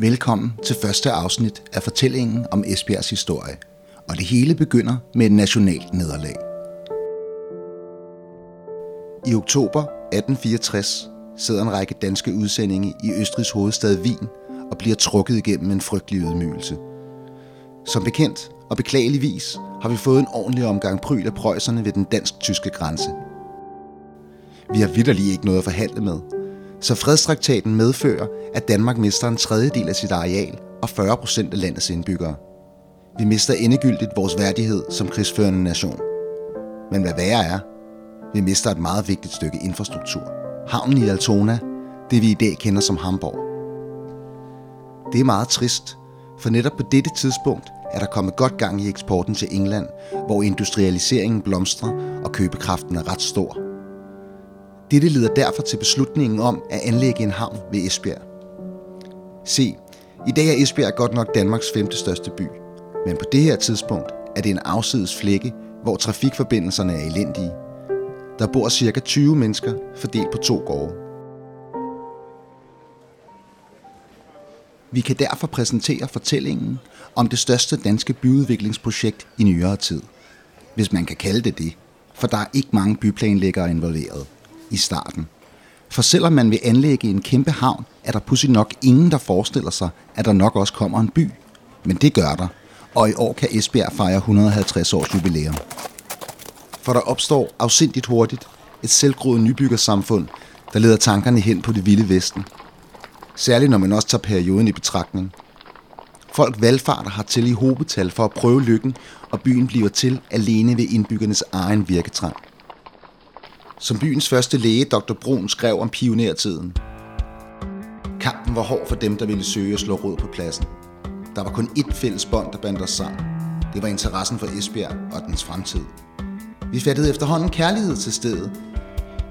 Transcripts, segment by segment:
Velkommen til første afsnit af fortællingen om Esbjergs historie. Og det hele begynder med et nationalt nederlag. I oktober 1864 sidder en række danske udsendinge i Østrigs hovedstad Wien og bliver trukket igennem en frygtelig ydmygelse. Som bekendt og beklageligvis har vi fået en ordentlig omgang pryl af prøjserne ved den dansk-tyske grænse. Vi har vidderlig ikke noget at forhandle med, så fredstraktaten medfører, at Danmark mister en tredjedel af sit areal og 40 procent af landets indbyggere. Vi mister endegyldigt vores værdighed som krigsførende nation. Men hvad værre er, vi mister et meget vigtigt stykke infrastruktur. Havnen i Altona, det vi i dag kender som Hamburg. Det er meget trist, for netop på dette tidspunkt er der kommet godt gang i eksporten til England, hvor industrialiseringen blomstrer og købekraften er ret stor. Dette leder derfor til beslutningen om at anlægge en havn ved Esbjerg. Se, i dag er Esbjerg godt nok Danmarks femte største by, men på det her tidspunkt er det en afsides flække, hvor trafikforbindelserne er elendige. Der bor ca. 20 mennesker fordelt på to gårde. Vi kan derfor præsentere fortællingen om det største danske byudviklingsprojekt i nyere tid. Hvis man kan kalde det det, for der er ikke mange byplanlæggere involveret i starten. For selvom man vil anlægge en kæmpe havn, er der pludselig nok ingen, der forestiller sig, at der nok også kommer en by. Men det gør der, og i år kan Esbjerg fejre 150 års jubilæum. For der opstår afsindigt hurtigt et selvgroet nybyggersamfund, der leder tankerne hen på det vilde vesten. Særligt når man også tager perioden i betragtning. Folk valgfarter har til i hobetal for at prøve lykken, og byen bliver til alene ved indbyggernes egen virketrang. Som byens første læge, Dr. Brun, skrev om pionertiden. Kampen var hård for dem, der ville søge at slå rod på pladsen. Der var kun ét fælles bånd, der bandt os sammen. Det var interessen for Esbjerg og dens fremtid. Vi fattede efterhånden kærlighed til stedet.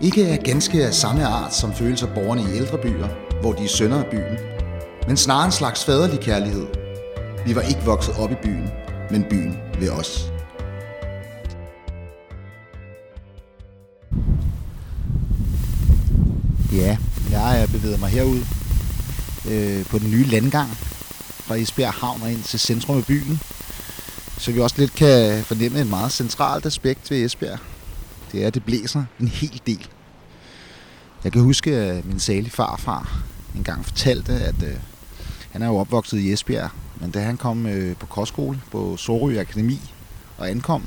Ikke af ganske af samme art som følelser borgerne i ældre byer, hvor de er sønder af byen, men snarere en slags faderlig kærlighed. Vi var ikke vokset op i byen, men byen ved os. Ja, jeg er bevæget mig herud øh, på den nye landgang fra Esbjerg Havn og ind til centrum af byen. Så vi også lidt kan fornemme et meget centralt aspekt ved Esbjerg. Det er, at det blæser en hel del. Jeg kan huske, at min salige farfar engang fortalte, at øh, han er jo opvokset i Esbjerg, men da han kom øh, på kostskole på Sorø Akademi og ankom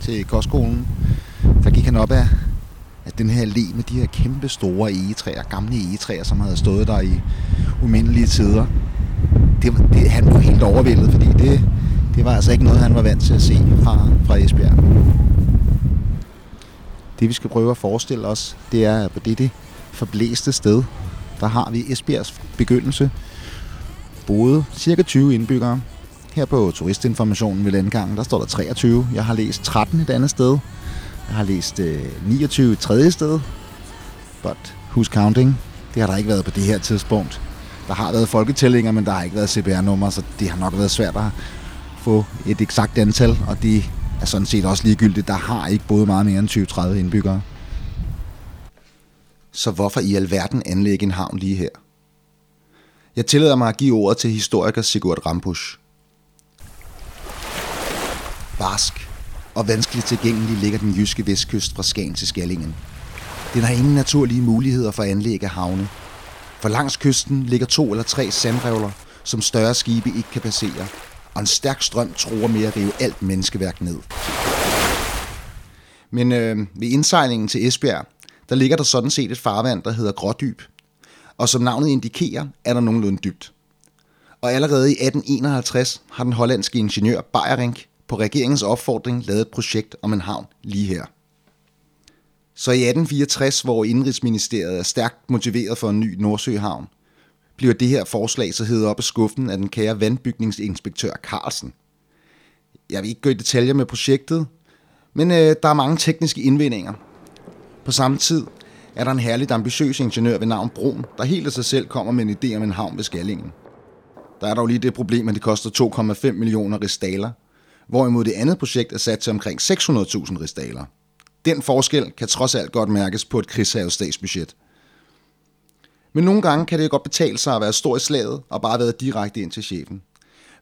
til kostskolen, der gik han op af at den her allé med de her kæmpe store egetræer, gamle egetræer, som havde stået der i umindelige tider, det, det, han var helt overvældet, fordi det, det var altså ikke noget, han var vant til at se fra, fra Esbjerg. Det vi skal prøve at forestille os, det er at på dette forblæste sted, der har vi Esbjergs begyndelse, boede cirka 20 indbyggere. Her på turistinformationen ved landgangen, der står der 23. Jeg har læst 13 et andet sted. Jeg har læst øh, 29 tredje sted. But who's counting? Det har der ikke været på det her tidspunkt. Der har været folketællinger, men der har ikke været CPR-nummer, så det har nok været svært at få et eksakt antal, og det er sådan set også ligegyldigt. Der har ikke boet meget mere end 20-30 indbyggere. Så hvorfor i alverden anlægge en havn lige her? Jeg tillader mig at give ordet til historiker Sigurd Rambusch. Barsk og vanskeligt tilgængelig ligger den jyske vestkyst fra Skagen til Skallingen. Den har ingen naturlige muligheder for anlæg af havne. For langs kysten ligger to eller tre sandrevler, som større skibe ikke kan passere, og en stærk strøm tror med at rive alt menneskeværk ned. Men øh, ved indsejlingen til Esbjerg, der ligger der sådan set et farvand, der hedder Grådyb. Og som navnet indikerer, er der nogenlunde dybt. Og allerede i 1851 har den hollandske ingeniør Bayerink på regeringens opfordring lavet et projekt om en havn lige her. Så i 1864, hvor Indrigsministeriet er stærkt motiveret for en ny Nordsøhavn, bliver det her forslag så hedder op af skuffen af den kære vandbygningsinspektør Carlsen. Jeg vil ikke gå i detaljer med projektet, men øh, der er mange tekniske indvendinger. På samme tid er der en herligt ambitiøs ingeniør ved navn Brun, der helt af sig selv kommer med en idé om en havn ved Skallingen. Der er dog lige det problem, at det koster 2,5 millioner ristaler, hvorimod det andet projekt er sat til omkring 600.000 ristaler. Den forskel kan trods alt godt mærkes på et krigshavet statsbudget. Men nogle gange kan det godt betale sig at være stor i slaget og bare være direkte ind til chefen.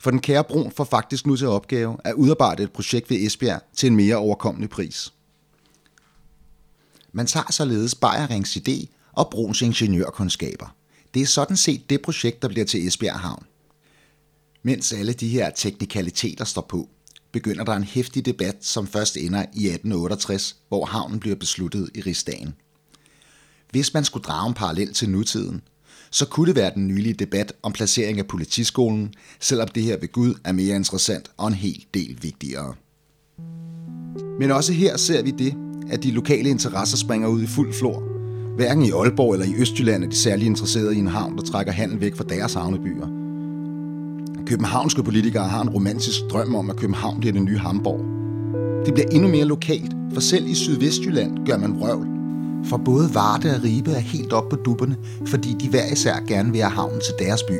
For den kære Brun får faktisk nu til opgave at udarbejde et projekt ved Esbjerg til en mere overkommelig pris. Man tager således Bayerrings idé og Bruns ingeniørkundskaber. Det er sådan set det projekt, der bliver til Esbjerg Havn. Mens alle de her teknikaliteter står på, begynder der en hæftig debat, som først ender i 1868, hvor havnen bliver besluttet i rigsdagen. Hvis man skulle drage en parallel til nutiden, så kunne det være den nylige debat om placering af politiskolen, selvom det her ved Gud er mere interessant og en hel del vigtigere. Men også her ser vi det, at de lokale interesser springer ud i fuld flor. Hverken i Aalborg eller i Østjylland er de særlig interesserede i en havn, der trækker handel væk fra deres havnebyer. Københavnske politikere har en romantisk drøm om, at København bliver den nye Hamburg. Det bliver endnu mere lokalt, for selv i Sydvestjylland gør man vrøvl. For både Varde og Ribe er helt op på dupperne, fordi de hver især gerne vil have havnen til deres by.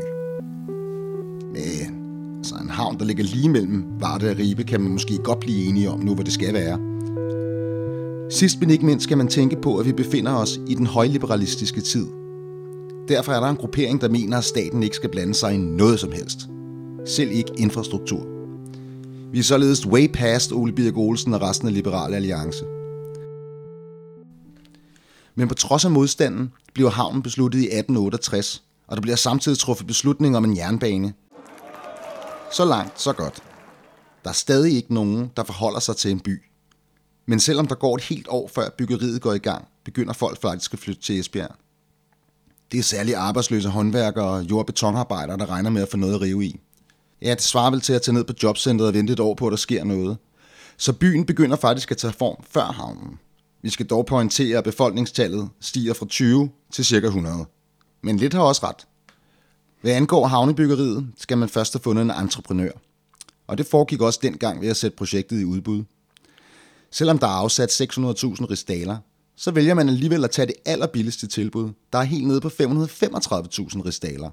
Men altså en havn, der ligger lige mellem Varde og Ribe, kan man måske godt blive enige om nu, hvor det skal være. Sidst men ikke mindst skal man tænke på, at vi befinder os i den højliberalistiske tid. Derfor er der en gruppering, der mener, at staten ikke skal blande sig i noget som helst. Selv ikke infrastruktur. Vi er således way past Ole Birk Olsen og resten af Liberale Alliance. Men på trods af modstanden bliver havnen besluttet i 1868, og der bliver samtidig truffet beslutning om en jernbane. Så langt, så godt. Der er stadig ikke nogen, der forholder sig til en by. Men selvom der går et helt år før byggeriet går i gang, begynder folk faktisk at flytte til Esbjerg. Det er særligt arbejdsløse håndværkere og jord- og betonarbejdere, der regner med at få noget at rive i. Ja, det svarer vel til at tage ned på jobcentret og vente et år på, at der sker noget. Så byen begynder faktisk at tage form før havnen. Vi skal dog pointere, at befolkningstallet stiger fra 20 til ca. 100. Men lidt har også ret. Hvad angår havnebyggeriet, skal man først have fundet en entreprenør. Og det foregik også dengang ved at sætte projektet i udbud. Selvom der er afsat 600.000 ristaler, så vælger man alligevel at tage det allerbilligste tilbud, der er helt nede på 535.000 ristaler.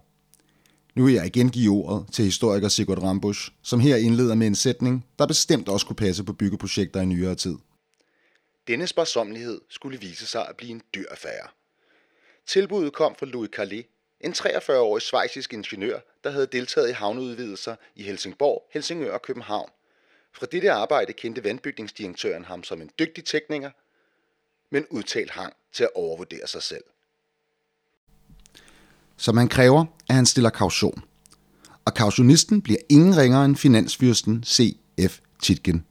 Nu vil jeg igen give ordet til historiker Sigurd Rambusch, som her indleder med en sætning, der bestemt også kunne passe på byggeprojekter i nyere tid. Denne sparsomlighed skulle vise sig at blive en dyr affære. Tilbuddet kom fra Louis Calais, en 43-årig svejsisk ingeniør, der havde deltaget i havneudvidelser i Helsingborg, Helsingør og København. Fra dette arbejde kendte vandbygningsdirektøren ham som en dygtig tekniker, men udtalt hang til at overvurdere sig selv som man kræver, at han stiller kaution. Og kautionisten bliver ingen ringere end finansfyrsten C.F. Titgen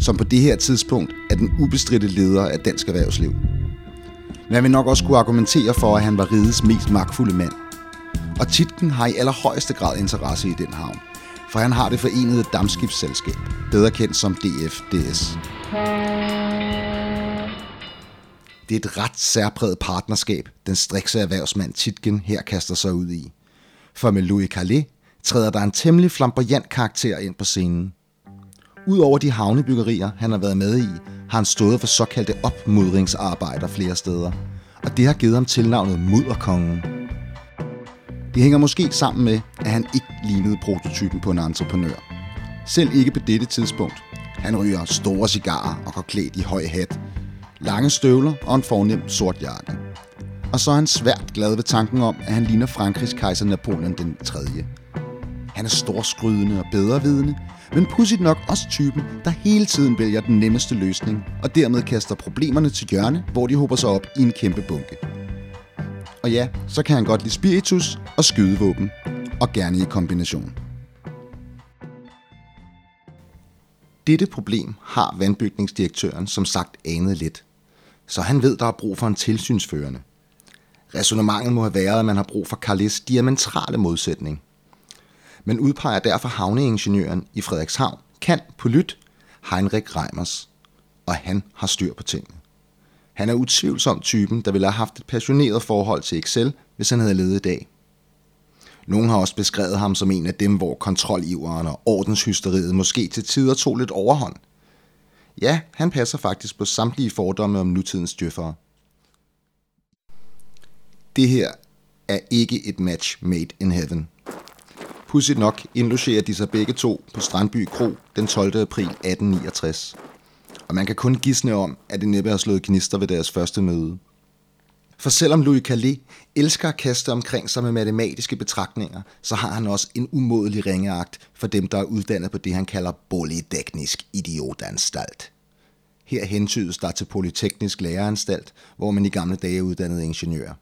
som på det her tidspunkt er den ubestridte leder af dansk erhvervsliv. Man vil nok også kunne argumentere for, at han var rigets mest magtfulde mand. Og Titken har i allerhøjeste grad interesse i den havn, for han har det forenede dammskibsselskab, bedre kendt som DFDS. Det er et ret særpræget partnerskab, den strikse erhvervsmand Titgen her kaster sig ud i. For med Louis Calais træder der en temmelig flamboyant karakter ind på scenen – Udover de havnebyggerier, han har været med i, har han stået for såkaldte opmudringsarbejder flere steder. Og det har givet ham tilnavnet Mudderkongen. Det hænger måske sammen med, at han ikke lignede prototypen på en entreprenør. Selv ikke på dette tidspunkt. Han ryger store cigarer og går klædt i høj hat, lange støvler og en fornem sort jakke. Og så er han svært glad ved tanken om, at han ligner Frankrigs kejser Napoleon den 3. Han er storskrydende og bedrevidende, men pudsigt nok også typen, der hele tiden vælger den nemmeste løsning, og dermed kaster problemerne til hjørne, hvor de hober sig op i en kæmpe bunke. Og ja, så kan han godt lide spiritus og skydevåben, og gerne i kombination. Dette problem har vandbygningsdirektøren som sagt anet lidt, så han ved, der er brug for en tilsynsførende. Resonemanget må have været, at man har brug for Carles diametrale modsætning – men udpeger derfor havneingeniøren i Frederikshavn, kan på lyt Heinrich Reimers, og han har styr på tingene. Han er utvivlsomt typen, der ville have haft et passioneret forhold til Excel, hvis han havde levet i dag. Nogle har også beskrevet ham som en af dem, hvor kontroliveren og ordenshysteriet måske til tider tog lidt overhånd. Ja, han passer faktisk på samtlige fordomme om nutidens djøffere. Det her er ikke et match made in heaven. Pudsigt nok indlogerer de sig begge to på Strandby Kro den 12. april 1869. Og man kan kun gisne om, at det næppe har slået gnister ved deres første møde. For selvom Louis Calais elsker at kaste omkring sig med matematiske betragtninger, så har han også en umådelig ringeagt for dem, der er uddannet på det, han kalder polyteknisk idiotanstalt. Her hentydes der til Polyteknisk Læreranstalt, hvor man i gamle dage uddannede ingeniører,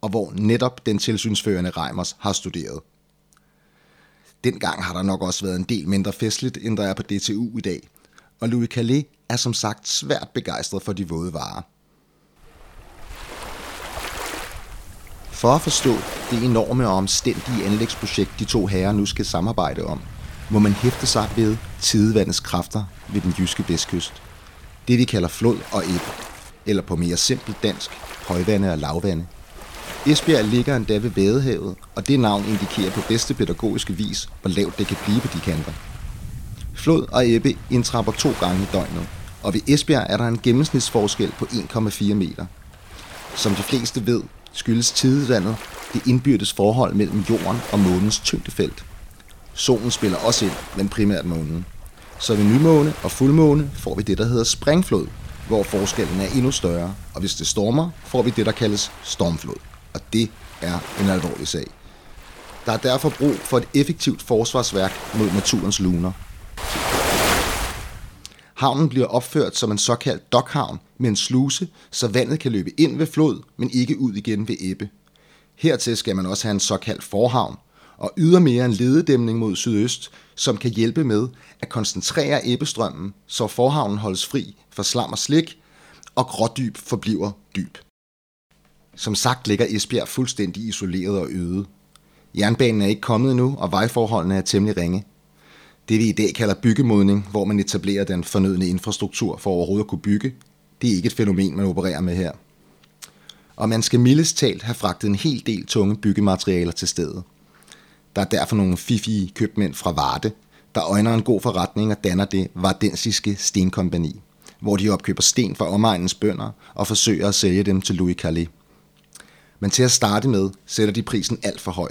og hvor netop den tilsynsførende Reimers har studeret. Dengang har der nok også været en del mindre festligt, end der er på DTU i dag, og Louis Calais er som sagt svært begejstret for de våde varer. For at forstå det enorme og omstændige anlægsprojekt, de to herrer nu skal samarbejde om, må man hæfte sig ved tidevandets kræfter ved den jyske vestkyst. Det vi kalder flod og ebbe, eller på mere simpelt dansk, højvande og lavvande. Esbjerg ligger endda ved Vadehavet, og det navn indikerer på bedste pædagogiske vis, hvor lavt det kan blive på de kanter. Flod og ebbe indtrapper to gange i døgnet, og ved Esbjerg er der en gennemsnitsforskel på 1,4 meter. Som de fleste ved, skyldes tidevandet det indbyrdes forhold mellem jorden og månens tyngdefelt. Solen spiller også ind, men primært månen. Så ved nymåne og fuldmåne får vi det, der hedder springflod, hvor forskellen er endnu større, og hvis det stormer, får vi det, der kaldes stormflod. Og det er en alvorlig sag. Der er derfor brug for et effektivt forsvarsværk mod naturens luner. Havnen bliver opført som en såkaldt dokhavn med en sluse, så vandet kan løbe ind ved flod, men ikke ud igen ved ebbe. Hertil skal man også have en såkaldt forhavn, og ydermere en lededæmning mod sydøst, som kan hjælpe med at koncentrere ebbestrømmen, så forhavnen holdes fri for slam og slik, og grådyb forbliver dyb. Som sagt ligger Esbjerg fuldstændig isoleret og øde. Jernbanen er ikke kommet endnu, og vejforholdene er temmelig ringe. Det vi i dag kalder byggemodning, hvor man etablerer den fornødne infrastruktur for overhovedet at kunne bygge, det er ikke et fænomen, man opererer med her. Og man skal mildest talt have fragtet en hel del tunge byggematerialer til stedet. Der er derfor nogle fifige købmænd fra Varde, der øjner en god forretning og danner det vardensiske stenkompani, hvor de opkøber sten fra omegnens bønder og forsøger at sælge dem til Louis Calais. Men til at starte med sætter de prisen alt for høj.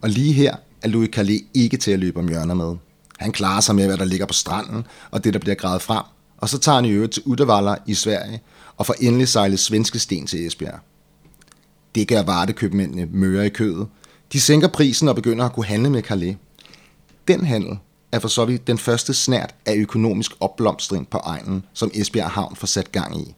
Og lige her er Louis Calais ikke til at løbe om hjørner med. Han klarer sig med, hvad der ligger på stranden, og det, der bliver gravet frem. Og så tager han i øvrigt til Uddevalla i Sverige, og får endelig sejlet svenske sten til Esbjerg. Det gør vartekøbmændene møre i kødet. De sænker prisen og begynder at kunne handle med Calais. Den handel er for så vidt den første snært af økonomisk opblomstring på egnen, som Esbjerg Havn får sat gang i.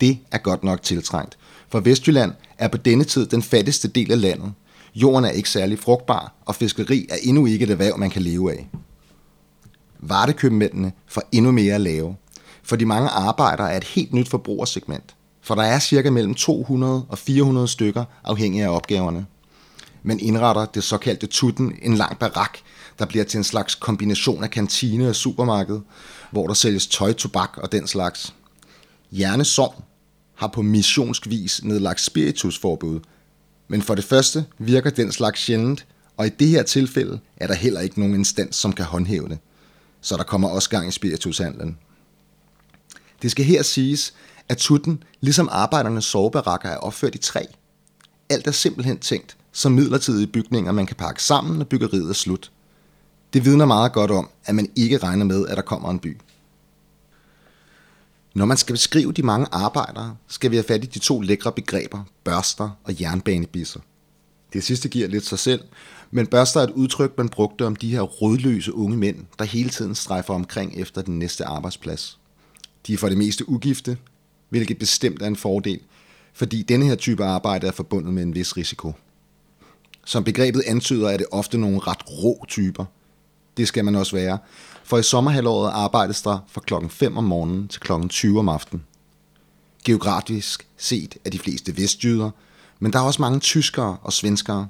Det er godt nok tiltrængt, for Vestjylland er på denne tid den fattigste del af landet. Jorden er ikke særlig frugtbar, og fiskeri er endnu ikke et erhverv, man kan leve af vartekøbmændene får endnu mere at lave, for de mange arbejdere er et helt nyt forbrugersegment, for der er cirka mellem 200 og 400 stykker afhængig af opgaverne. Man indretter det såkaldte tutten, en lang barak, der bliver til en slags kombination af kantine og supermarked, hvor der sælges tøj, tobak og den slags. Hjerne Sogn har på missionsk vis nedlagt spiritusforbud, men for det første virker den slags sjældent, og i det her tilfælde er der heller ikke nogen instans, som kan håndhæve det så der kommer også gang i spiritushandlen. Det skal her siges, at tutten, ligesom arbejdernes sovebarakker, er opført i træ. Alt er simpelthen tænkt som midlertidige bygninger, man kan pakke sammen, når byggeriet er slut. Det vidner meget godt om, at man ikke regner med, at der kommer en by. Når man skal beskrive de mange arbejdere, skal vi have fat i de to lækre begreber, børster og jernbanebisser. Det sidste giver lidt sig selv, men børster er et udtryk, man brugte om de her rådløse unge mænd, der hele tiden strejfer omkring efter den næste arbejdsplads. De er for det meste ugifte, hvilket bestemt er en fordel, fordi denne her type arbejde er forbundet med en vis risiko. Som begrebet antyder, er det ofte nogle ret rå typer. Det skal man også være, for i sommerhalvåret arbejdes der fra klokken 5 om morgenen til klokken 20 om aftenen. Geografisk set er de fleste vestjyder, men der er også mange tyskere og svenskere,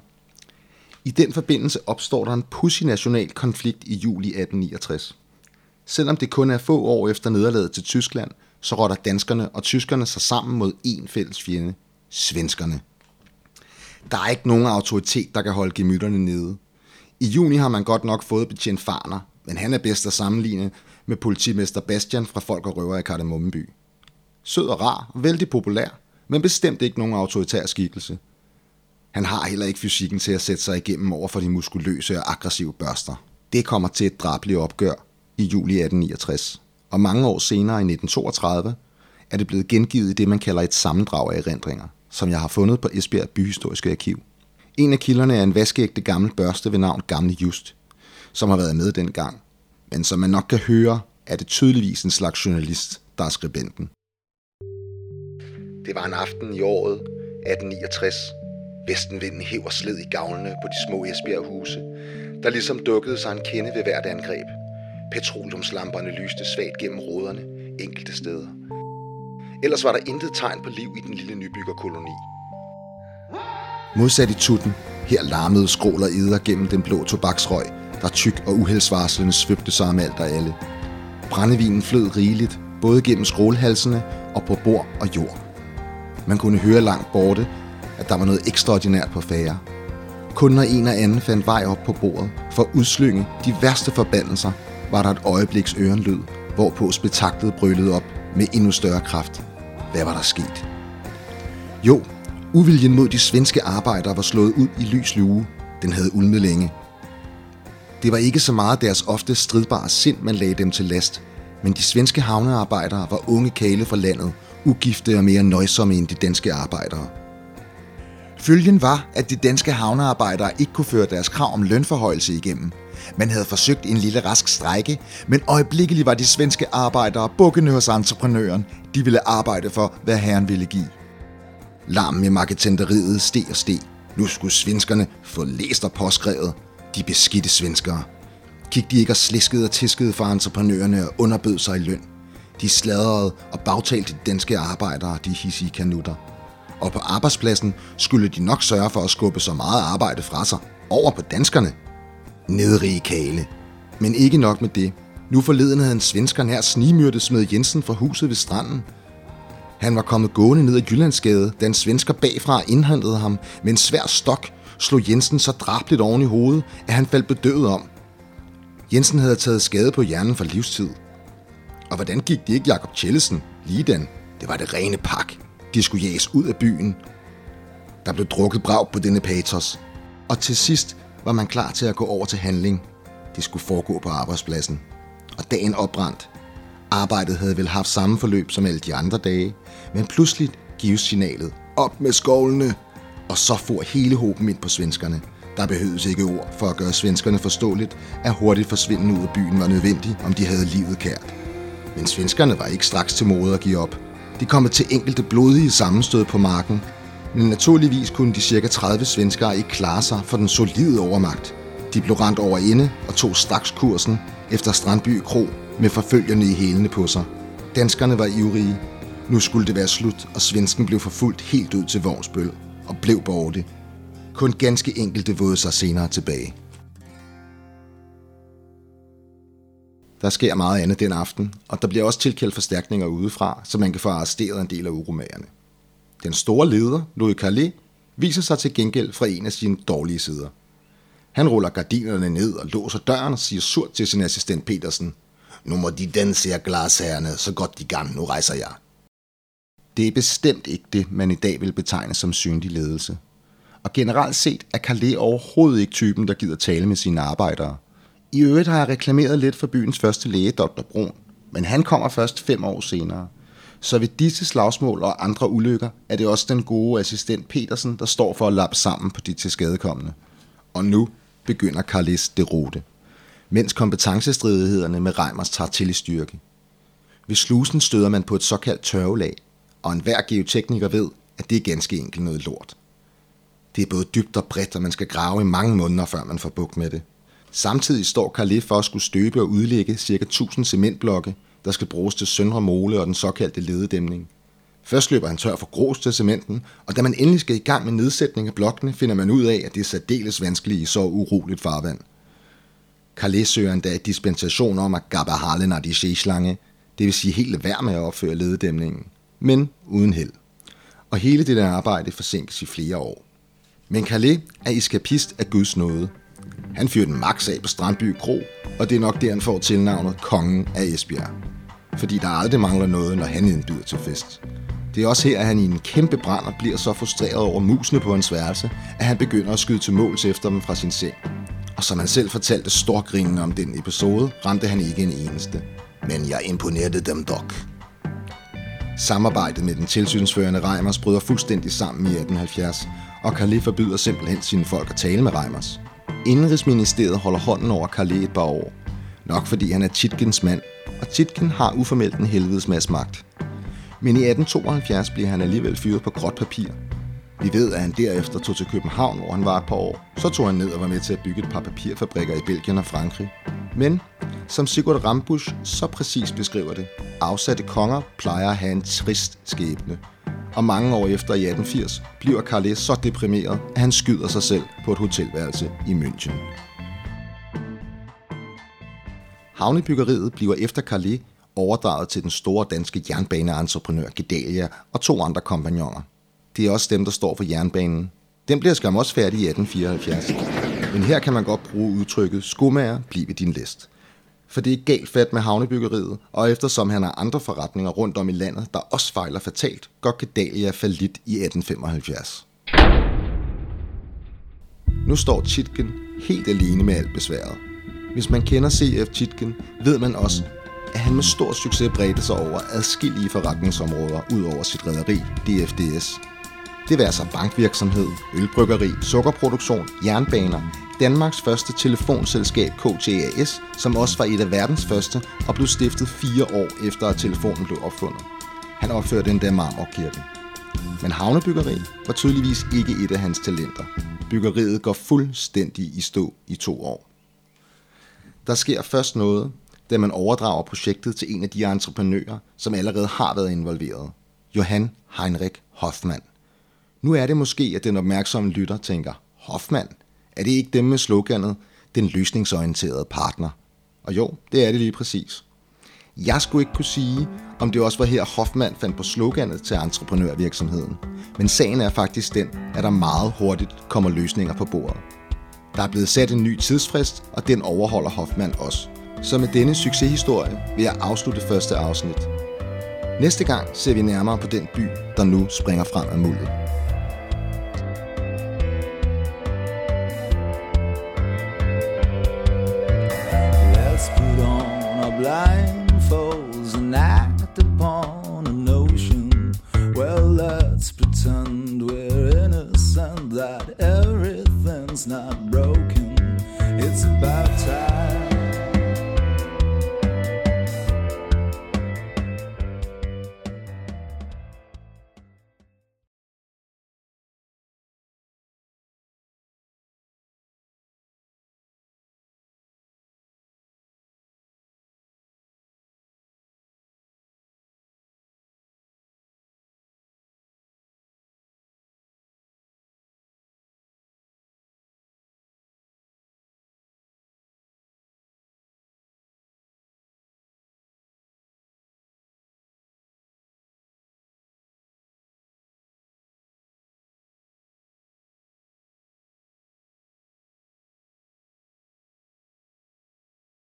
i den forbindelse opstår der en pussy national konflikt i juli 1869. Selvom det kun er få år efter nederlaget til Tyskland, så rotter danskerne og tyskerne sig sammen mod en fælles fjende, svenskerne. Der er ikke nogen autoritet, der kan holde gemytterne nede. I juni har man godt nok fået betjent Farner, men han er bedst at sammenligne med politimester Bastian fra Folk og Røver i Kardemommeby. Sød og rar, vældig populær, men bestemt ikke nogen autoritær skikkelse – han har heller ikke fysikken til at sætte sig igennem over for de muskuløse og aggressive børster. Det kommer til et drabeligt opgør i juli 1869, og mange år senere i 1932 er det blevet gengivet i det, man kalder et sammendrag af erindringer, som jeg har fundet på Esbjerg Byhistoriske Arkiv. En af kilderne er en vaskeægte gammel børste ved navn Gamle Just, som har været med dengang. Men som man nok kan høre, er det tydeligvis en slags journalist, der er skribenten. Det var en aften i året 1869. Vestenvinden hæver sled i gavlene på de små Esbjerg-huse, der ligesom dukkede sig en kende ved hvert angreb. Petroleumslamperne lyste svagt gennem ruderne enkelte steder. Ellers var der intet tegn på liv i den lille nybyggerkoloni. Modsat i tutten, her larmede skråler eder gennem den blå tobaksrøg, der tyk og uheldsvarslende svøbte sig om alt og alle. Brændevinen flød rigeligt, både gennem skrålhalsene og på bord og jord. Man kunne høre langt borte, at der var noget ekstraordinært på færre. Kun når en og anden fandt vej op på bordet for at udslynge de værste forbandelser, var der et øjebliks ørenlyd, hvorpå spektaklet brølede op med endnu større kraft. Hvad var der sket? Jo, uviljen mod de svenske arbejdere var slået ud i lys lue. Den havde ulmet længe. Det var ikke så meget deres ofte stridbare sind, man lagde dem til last, men de svenske havnearbejdere var unge kale fra landet, ugifte og mere nøjsomme end de danske arbejdere. Følgen var, at de danske havnearbejdere ikke kunne føre deres krav om lønforhøjelse igennem. Man havde forsøgt en lille rask strække, men øjeblikkeligt var de svenske arbejdere bukkende hos entreprenøren. De ville arbejde for, hvad herren ville give. Larmen i marketenteriet steg og steg. Nu skulle svenskerne få læst og påskrevet. De beskidte svenskere. Kig de ikke og sliskede og tiskede for entreprenørerne og underbød sig i løn. De sladrede og bagtalte de danske arbejdere, de hissige kanutter. Og på arbejdspladsen skulle de nok sørge for at skubbe så meget arbejde fra sig over på danskerne. Nedrige kale. Men ikke nok med det. Nu forleden havde en svensker nær snimyrtet smed Jensen fra huset ved stranden. Han var kommet gående ned ad Jyllandsgade, da en svensker bagfra indhentede ham med en svær stok, slog Jensen så drabligt oven i hovedet, at han faldt bedøvet om. Jensen havde taget skade på hjernen for livstid. Og hvordan gik det ikke Jakob Tjellesen lige den? Det var det rene pak. De skulle jages ud af byen. Der blev drukket brag på denne patos. Og til sidst var man klar til at gå over til handling. Det skulle foregå på arbejdspladsen. Og dagen opbrændt. Arbejdet havde vel haft samme forløb som alle de andre dage, men pludselig gives signalet. Op med skovlene! Og så for hele håben ind på svenskerne. Der behøves ikke ord for at gøre svenskerne forståeligt, at hurtigt forsvinden ud af byen var nødvendig, om de havde livet kært. Men svenskerne var ikke straks til mode at give op. De kom til enkelte blodige sammenstød på marken, men naturligvis kunne de cirka 30 svenskere ikke klare sig for den solide overmagt. De blev rent over inde og tog straks kursen efter Strandby Kro med forfølgerne i hælene på sig. Danskerne var ivrige. Nu skulle det være slut, og svensken blev forfulgt helt ud til Vognsbøl og blev borte. Kun ganske enkelte vågede sig senere tilbage. Der sker meget andet den aften, og der bliver også tilkaldt forstærkninger udefra, så man kan få arresteret en del af uromagerne. Den store leder, Louis Calais, viser sig til gengæld fra en af sine dårlige sider. Han ruller gardinerne ned og låser døren og siger surt til sin assistent Petersen, nu må de danse her glasherrene, så godt de kan, nu rejser jeg. Det er bestemt ikke det, man i dag vil betegne som synlig ledelse. Og generelt set er Calais overhovedet ikke typen, der gider tale med sine arbejdere. I øvrigt har jeg reklameret lidt for byens første læge, Dr. Brun, men han kommer først fem år senere. Så ved disse slagsmål og andre ulykker er det også den gode assistent Petersen, der står for at lappe sammen på de tilskadekommende. Og nu begynder Carlis rute, mens kompetencestridighederne med Reimers tager til i styrke. Ved slusen støder man på et såkaldt tørvelag, og enhver geotekniker ved, at det er ganske enkelt noget lort. Det er både dybt og bredt, og man skal grave i mange måneder, før man får bukt med det. Samtidig står Calais for at skulle støbe og udlægge ca. 1000 cementblokke, der skal bruges til Søndre Mole og den såkaldte lededæmning. Først løber han tør for grus til cementen, og da man endelig skal i gang med nedsætning af blokkene, finder man ud af, at det er særdeles vanskeligt i så uroligt farvand. Calais søger endda dispensation om at gabbe harlen af de det vil sige helt værd med at opføre lededæmningen, men uden held. Og hele det der arbejde forsinkes i flere år. Men Calais er eskapist af Guds nåde. Han fyrer den max af på Strandby Kro, og det er nok der, han får tilnavnet Kongen af Esbjerg. Fordi der aldrig mangler noget, når han indbyder til fest. Det er også her, at han i en kæmpe brand og bliver så frustreret over musene på hans værelse, at han begynder at skyde til måls efter dem fra sin seng. Og som han selv fortalte storgrinende om den episode, ramte han ikke en eneste. Men jeg imponerede dem dog. Samarbejdet med den tilsynsførende Reimers bryder fuldstændig sammen i 1870, og Carlet forbyder simpelthen sine folk at tale med Reimers. Indrigsministeriet holder hånden over Carlet et par år. Nok fordi han er Titkens mand, og Titken har uformelt en helvedes masse magt. Men i 1872 bliver han alligevel fyret på gråt papir. Vi ved, at han derefter tog til København, hvor han var et par år. Så tog han ned og var med til at bygge et par papirfabrikker i Belgien og Frankrig. Men, som Sigurd Rambusch så præcis beskriver det, afsatte konger plejer at have en trist skæbne. Og mange år efter i 1880 bliver Carlet så deprimeret, at han skyder sig selv på et hotelværelse i München. Havnebyggeriet bliver efter Carlet overdraget til den store danske jernbaneentreprenør Gedalia og to andre kompagnoner. Det er også dem, der står for jernbanen. Den bliver skam også færdig i 1874. Men her kan man godt bruge udtrykket skomager, bliv ved din list. For det er galt fat med havnebyggeriet, og eftersom han har andre forretninger rundt om i landet, der også fejler fatalt, går Gedalia falit i 1875. Nu står Chitken helt alene med alt besværet. Hvis man kender CF Chitken, ved man også, at han med stor succes bredte sig over adskillige forretningsområder ud over sit rederi DFDS. Det vil altså bankvirksomhed, ølbryggeri, sukkerproduktion, jernbaner, Danmarks første telefonselskab KTAS, som også var et af verdens første og blev stiftet fire år efter at telefonen blev opfundet. Han opførte endda Marmorkirken. Men havnebyggeri var tydeligvis ikke et af hans talenter. Byggeriet går fuldstændig i stå i to år. Der sker først noget, da man overdrager projektet til en af de entreprenører, som allerede har været involveret. Johan Heinrich Hoffmann. Nu er det måske, at den opmærksomme lytter tænker, Hoffmann, er det ikke dem med sloganet, den løsningsorienterede partner? Og jo, det er det lige præcis. Jeg skulle ikke kunne sige, om det også var her Hoffmann fandt på sloganet til entreprenørvirksomheden. Men sagen er faktisk den, at der meget hurtigt kommer løsninger på bordet. Der er blevet sat en ny tidsfrist, og den overholder Hoffmann også. Så med denne succeshistorie vil jeg afslutte første afsnit. Næste gang ser vi nærmere på den by, der nu springer frem af muldet.